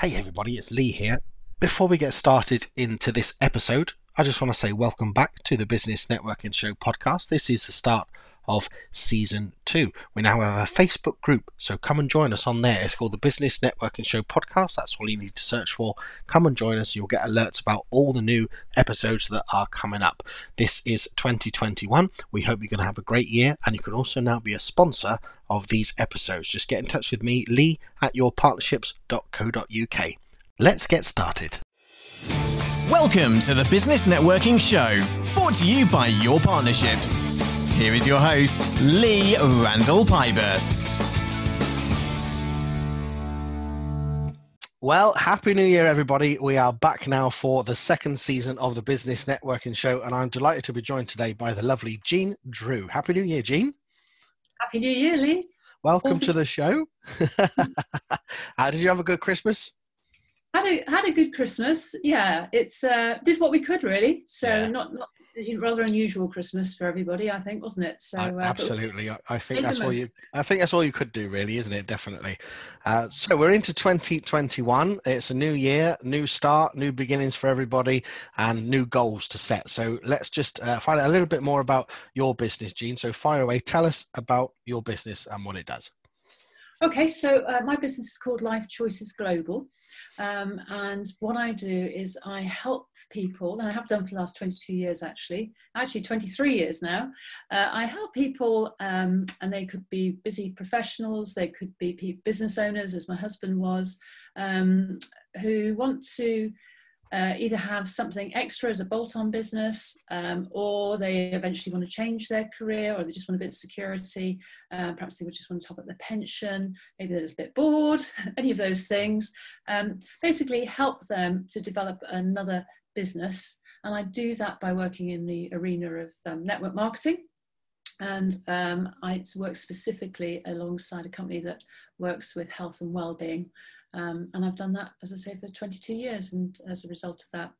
Hey everybody, it's Lee here. Before we get started into this episode, I just want to say welcome back to the Business Networking Show podcast. This is the start of season two. We now have a Facebook group, so come and join us on there. It's called the Business Networking Show podcast. That's all you need to search for. Come and join us. You'll get alerts about all the new episodes that are coming up. This is 2021. We hope you're going to have a great year, and you can also now be a sponsor of these episodes. Just get in touch with me, lee at yourpartnerships.co.uk. Let's get started. Welcome to the Business Networking Show, brought to you by Your Partnerships. Here is your host, Lee Randall Pybus. Well, happy new year, everybody. We are back now for the second season of the Business Networking Show, and I'm delighted to be joined today by the lovely Jean Drew. Happy New Year, Jean. Happy New Year, Lee. Welcome awesome. to the show. How did you have a good Christmas? Had a had a good Christmas. Yeah, it's uh, did what we could really. So yeah. not not rather unusual Christmas for everybody, I think, wasn't it? So uh, absolutely, I think that's all you. I think that's all you could do, really, isn't it? Definitely. Uh, so we're into 2021. It's a new year, new start, new beginnings for everybody, and new goals to set. So let's just uh, find out a little bit more about your business, Jean. So fire away. Tell us about your business and what it does. Okay, so uh, my business is called Life Choices Global. Um, and what I do is I help people, and I have done for the last 22 years actually, actually 23 years now. Uh, I help people, um, and they could be busy professionals, they could be business owners, as my husband was, um, who want to uh, either have something extra as a bolt-on business um, or they eventually want to change their career or they just want a bit of security uh, perhaps they would just want to top up their pension maybe they're a bit bored any of those things. Um, basically help them to develop another business. And i do that by working in the arena of um, network marketing. And um, I work specifically alongside a company that works with health and well-being um, and I've done that, as I say, for 22 years. And as a result of that,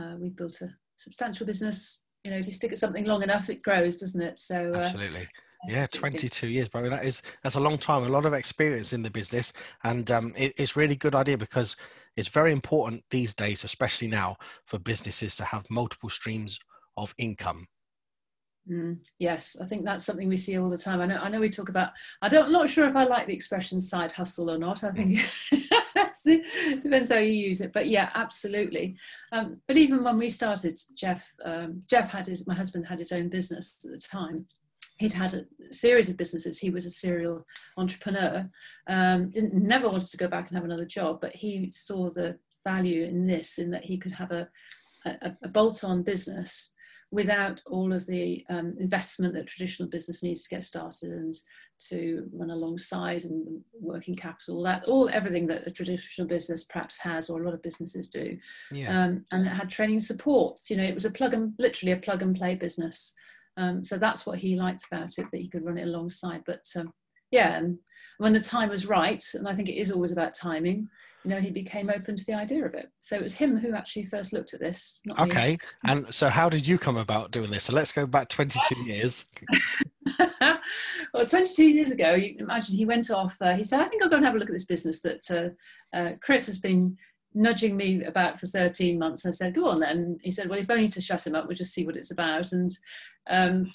uh, we've built a substantial business. You know, if you stick at something long enough, it grows, doesn't it? So uh, absolutely. Yeah, 22 years, mean, that is that's a long time, a lot of experience in the business, and um, it, it's really good idea because it's very important these days, especially now, for businesses to have multiple streams of income Mm, yes, I think that's something we see all the time. I know. I know we talk about. I don't. I'm not sure if I like the expression "side hustle" or not. I think it depends how you use it. But yeah, absolutely. Um, but even when we started, Jeff, um, Jeff had his. My husband had his own business at the time. He'd had a series of businesses. He was a serial entrepreneur. Um, didn't never wanted to go back and have another job, but he saw the value in this, in that he could have a, a, a bolt-on business without all of the um, investment that traditional business needs to get started and to run alongside and working capital that all everything that a traditional business perhaps has or a lot of businesses do. Yeah. um, and it had training support you know it was a plug and literally a plug and play business. Um, so that's what he liked about it that he could run it alongside. But um, yeah and when the time was right and i think it is always about timing you know, he became open to the idea of it. So it was him who actually first looked at this. okay. Me. And so how did you come about doing this? So let's go back 22 years. well, 22 years ago, you imagine he went off, uh, he said, I think I'll go and have a look at this business that uh, uh, Chris has been nudging me about for 13 months. I said, go on then. He said, well, if only to shut him up, we'll just see what it's about. And um,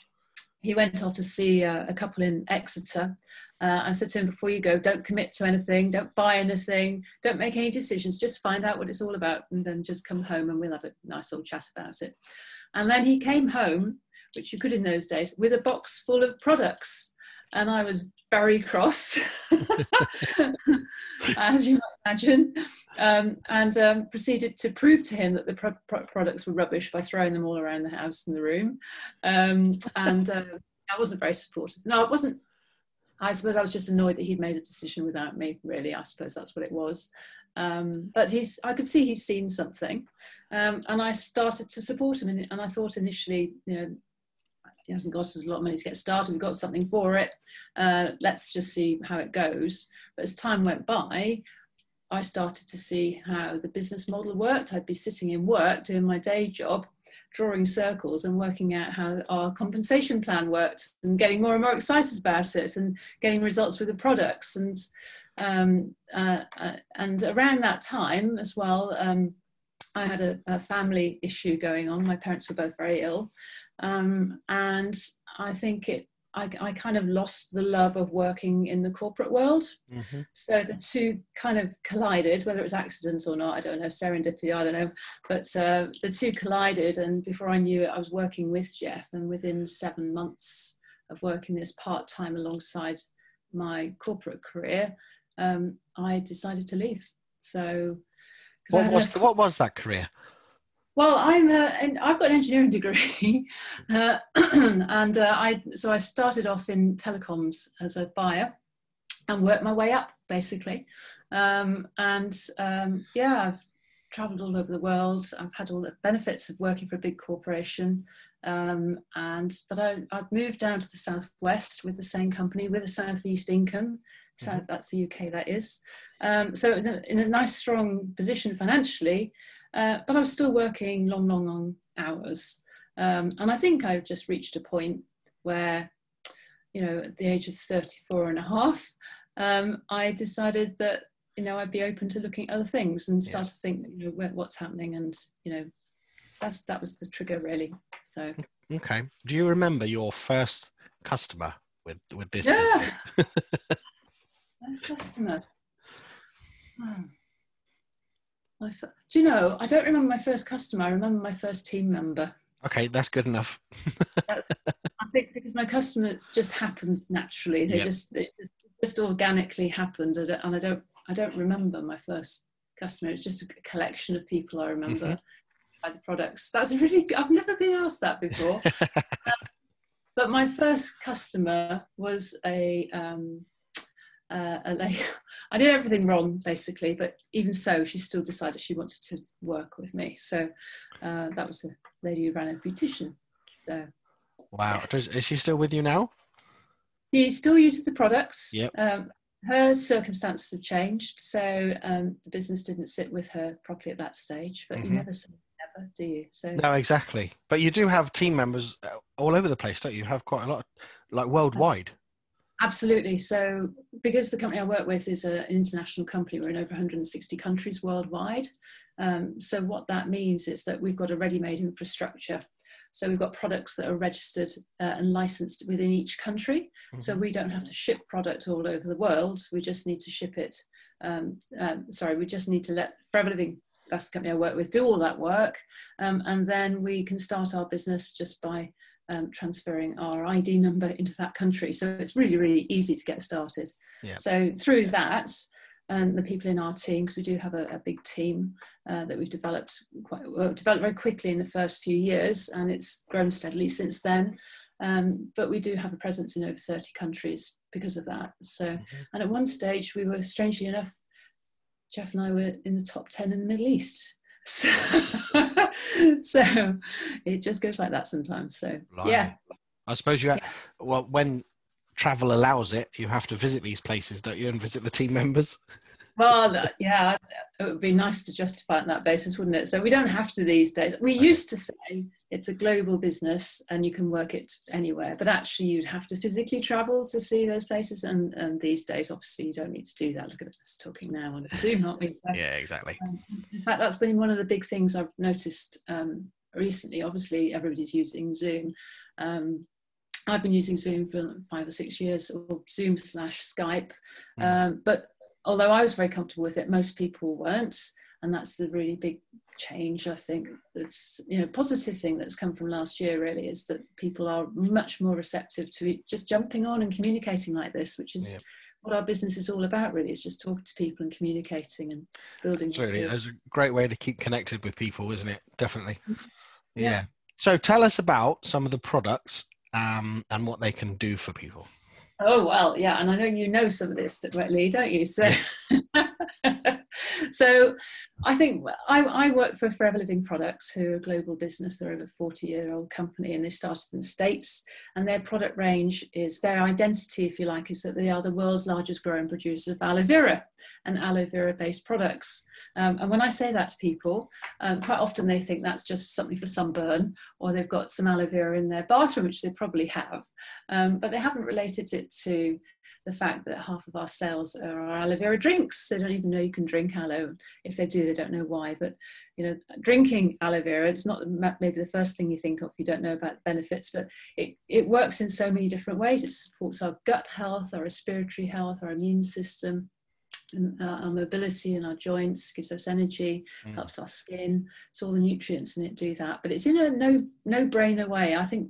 he went off to see uh, a couple in Exeter uh, I said to him before you go, don't commit to anything, don't buy anything, don't make any decisions, just find out what it's all about and then just come home and we'll have a nice old chat about it. And then he came home, which you could in those days, with a box full of products. And I was very cross, as you might imagine, um, and um, proceeded to prove to him that the pro- pro- products were rubbish by throwing them all around the house and the room. Um, and uh, I wasn't very supportive. No, it wasn't I suppose I was just annoyed that he'd made a decision without me. Really, I suppose that's what it was. Um, but he's, I could see he's seen something, um, and I started to support him. And, and, I thought initially, you know, he hasn't cost us a lot of money to get started. We've got something for it. Uh, let's just see how it goes. But as time went by, I started to see how the business model worked. I'd be sitting in work doing my day job, drawing circles and working out how our compensation plan worked and getting more and more excited about it and getting results with the products. And Um, uh, uh, and around that time as well, um, I had a, a, family issue going on. My parents were both very ill. Um, and I think it I, I, kind of lost the love of working in the corporate world. Mm-hmm. So the two kind of collided, whether it was accidents or not, I don't know, serendipity, I don't know. But uh, the two collided, and before I knew it, I was working with Jeff. And within seven months of working this part time alongside my corporate career, um, I decided to leave. So, what was, what was that career? Well, I'm and I've got an engineering degree, uh, and uh, I so I started off in telecoms as a buyer, and worked my way up basically, um, and um, yeah, I've travelled all over the world. I've had all the benefits of working for a big corporation, um, and but I I moved down to the southwest with the same company with a southeast income. So mm-hmm. that's the UK, that is. Um, so in a, in a nice, strong position financially, uh, but I was still working long, long, long hours. Um, and I think I've just reached a point where, you know, at the age of 34 and a half, um, I decided that, you know, I'd be open to looking at other things and start yeah. to think, you know, what's happening. And, you know, that's, that was the trigger really. So. Okay. Do you remember your first customer with, with this yeah. first customer. Hmm. Do you know? I don't remember my first customer. I remember my first team member. Okay, that's good enough. that's, I think because my customers just happened naturally. They yep. just it just, just organically happened, and I don't I don't remember my first customer. It's just a collection of people I remember mm-hmm. by the products. That's really I've never been asked that before. um, but my first customer was a um, uh, like I did everything wrong basically, but even so, she still decided she wanted to work with me. So uh, that was a lady who ran a beautician. So wow, yeah. is she still with you now? She still uses the products. Yep. Um, her circumstances have changed, so um, the business didn't sit with her properly at that stage. But mm-hmm. you never say never, do you? So no, exactly. But you do have team members uh, all over the place, don't you? you have quite a lot, like worldwide. Absolutely. So, because the company I work with is a, an international company, we're in over 160 countries worldwide. Um, so, what that means is that we've got a ready made infrastructure. So, we've got products that are registered uh, and licensed within each country. Mm-hmm. So, we don't have to ship product all over the world. We just need to ship it. Um, um, sorry, we just need to let Forever Living, that's the company I work with, do all that work. Um, and then we can start our business just by um, transferring our ID number into that country. So it's really, really easy to get started. Yeah. So through that, and the people in our team, because we do have a, a big team uh, that we've developed quite well, developed very quickly in the first few years, and it's grown steadily since then. Um, but we do have a presence in over 30 countries because of that. So, mm-hmm. and at one stage, we were strangely enough, Jeff and I were in the top 10 in the Middle East. So, so it just goes like that sometimes. So right. yeah. I suppose you have, well when travel allows it, you have to visit these places, don't you, and visit the team members? Well, yeah, it would be nice to justify on that basis, wouldn't it? So we don't have to these days. We used to say it's a global business and you can work it anywhere, but actually you'd have to physically travel to see those places. And, and these days, obviously, you don't need to do that. Look at us talking now on Zoom, aren't we? So, yeah, exactly. Um, in fact, that's been one of the big things I've noticed um, recently. Obviously, everybody's using Zoom. Um, I've been using Zoom for five or six years, or Zoom slash Skype. Mm. Um, but although I was very comfortable with it, most people weren't. And that's the really big change, I think. That's you know positive thing that's come from last year really is that people are much more receptive to just jumping on and communicating like this, which is yeah. what our business is all about. Really, is just talking to people and communicating and building. Absolutely, it's a great way to keep connected with people, isn't it? Definitely. Mm-hmm. Yeah. yeah. So tell us about some of the products um, and what they can do for people. Oh well, yeah, and I know you know some of this, Lee, don't you? So, so I think I, I, work for Forever Living Products, who are a global business. They're over forty-year-old company, and they started in the states. And their product range is their identity, if you like, is that they are the world's largest growing producers of aloe vera and aloe vera-based products. Um, and when I say that to people, um, quite often they think that's just something for sunburn, or they've got some aloe vera in their bathroom, which they probably have, um, but they haven't related it to the fact that half of our sales are our aloe vera drinks. They don't even know you can drink aloe. If they do, they don't know why. But you know, drinking aloe vera, it's not maybe the first thing you think of. You don't know about the benefits, but it, it works in so many different ways. It supports our gut health, our respiratory health, our immune system. Uh, our mobility and our joints gives us energy mm. helps our skin. So all the nutrients in it do that. But it's in a no no brainer way. I think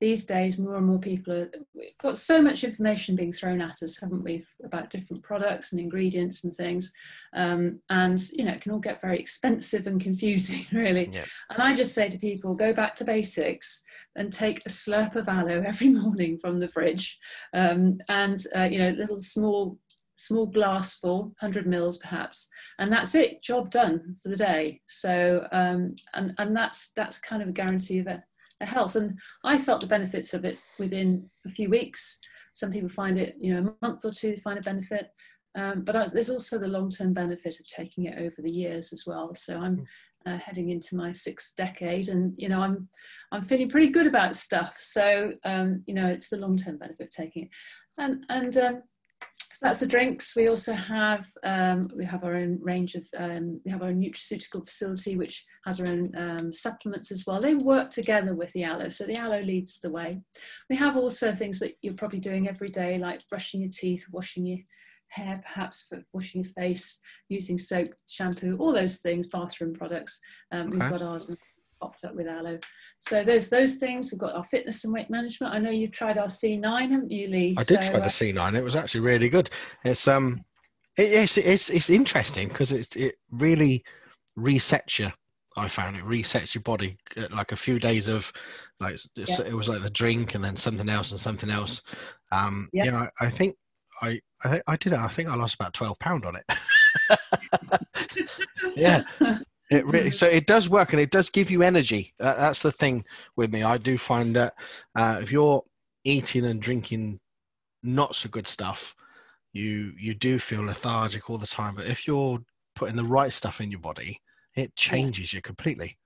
these days more and more people are we've got so much information being thrown at us haven't we about different products and ingredients and things. Um, and you know it can all get very expensive and confusing really. Yeah. and i just say to people go back to basics and take a slurp of aloe every morning from the fridge. Um, and uh, you know little small small glass full 100 mils perhaps and that's it job done for the day so um, and and that's that's kind of a guarantee of a health. And I felt the benefits of it within a few weeks. Some people find it, you know, a month or two find a benefit. Um, but I, there's also the long-term benefit of taking it over the years as well. So I'm hmm. uh, heading into my sixth decade, and you know I'm I'm feeling pretty good about stuff. So um, you know it's the long-term benefit of taking it, and and um, so that's the drinks. We also have um, we have our own range of um, we have our nutraceutical facility which has our own um, supplements as well. They work together with the aloe, so the aloe leads the way. We have also things that you're probably doing every day, like brushing your teeth, washing your hair, perhaps for washing your face, using soap, shampoo, all those things, bathroom products. Um, okay. We've got ours popped up with aloe. So those those things. We've got our fitness and weight management. I know you've tried our C9, haven't you, Lee? I did so, try the uh, C9. It was actually really good. It's um, it, it's it's it's interesting because it it really resets you. I found it resets your body uh, like a few days of like yeah. it was like the drink and then something else and something else. Um, yeah. you know, I think I I, I did it. I think I lost about twelve pound on it. yeah, it really, so it does work and it does give you energy. that's the thing with me. I do find that uh, if you're eating and drinking not so good stuff, you you do feel lethargic all the time. But if you're putting the right stuff in your body, it changes you completely.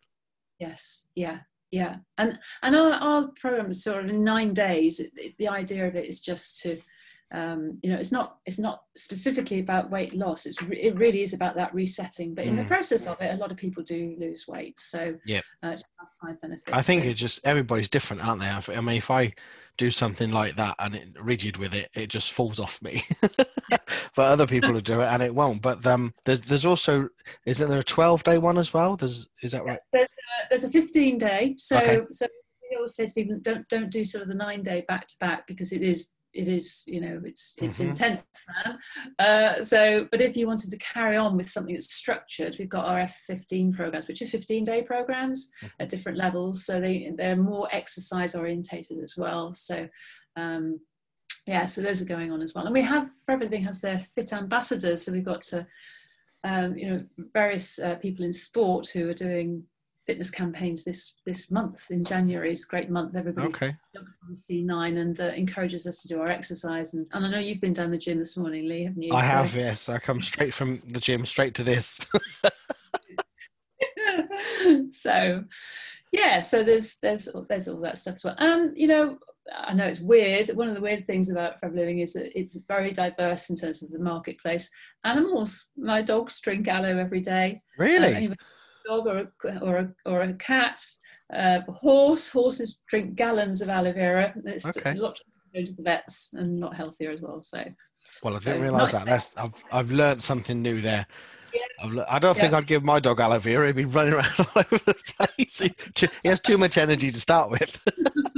Yes. Yeah. Yeah. And and our, our program sort of in nine days. The idea of it is just to um, you know it's not it's not specifically about weight loss. It's re- it really is about that resetting. But in mm. the process of it a lot of people do lose weight. So yeah uh, side i think so. it's just everybody's different aren't they? I mean if i do something like that and it rigid with it it just falls off me. But other people will do it and it won't. But um there's there's also isn't there a 12 day one as well? There's is that right? There's a, there's a 15 day so okay. so we always say to people don't don't do sort of the nine day back to back because it is it is you know it's it's mm-hmm. intense man. Uh, so but if you wanted to carry on with something that's structured we've got our f15 programs which are 15 day programs mm-hmm. at different levels. So they they're more exercise orientated as well. So um, yeah so those are going on as well. And we have for everything has their fit ambassadors. So we've got to um, you know various uh, people in sport who are doing fitness campaigns this this month in January. It's a great month. Everybody okay. jumps on the C9 and uh, encourages us to do our exercise. And, and I know you've been down the gym this morning, Lee, haven't you? I so. have, yes. I come straight from the gym straight to this. so, yeah. So there's there's there's all that stuff as well. And you know, I know it's weird. One of the weird things about Forever Living is that it's very diverse in terms of the marketplace. Animals, my dogs drink aloe every day. Really? Uh, dog or a, or a, or a cat, uh, a horse. Horses drink gallons of aloe vera. It's okay. a lot to go to the vets and not healthier as well. So. Well, I didn't so realise that. That's I've I've learned something new there. Yeah. I don't think yeah. I'd give my dog aloe vera. He'd be running around all over the place. He, he has too much energy to start with.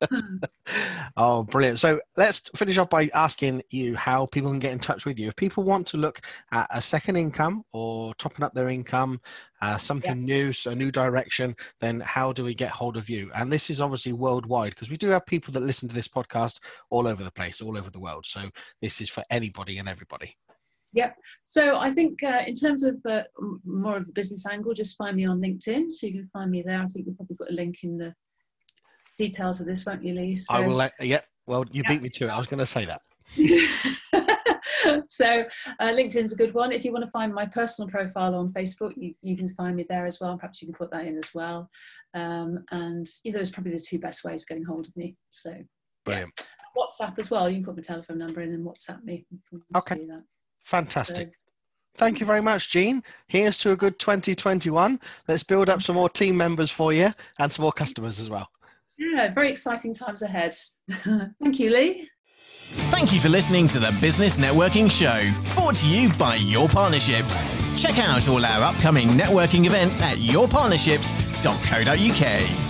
oh, brilliant. So let's finish off by asking you how people can get in touch with you. If people want to look at a second income or topping up their income, uh, something yeah. new, so a new direction, then how do we get hold of you? And this is obviously worldwide because we do have people that listen to this podcast all over the place, all over the world. So this is for anybody and everybody. Yep. So I think uh, in terms of uh, more of a business angle, just find me on LinkedIn. So you can find me there. I think we've probably got a link in the details of this, won't you, Lee? So, I will. Let, yeah. Well, you yeah. beat me to it. I was going to say that. so uh, LinkedIn's a good one. If you want to find my personal profile on Facebook, you, you can find me there as well. Perhaps you can put that in as well. Um, and yeah, those are probably the two best ways of getting hold of me. So brilliant. WhatsApp as well. You can put my telephone number in and WhatsApp me. Okay. Fantastic. So, Thank you very much, Jean. Here's to a good 2021. Let's build up some more team members for you and some more customers as well. Yeah, very exciting times ahead. Thank you, Lee. Thank you for listening to the Business Networking Show, brought to you by Your Partnerships. Check out all our upcoming networking events at yourpartnerships.co.uk.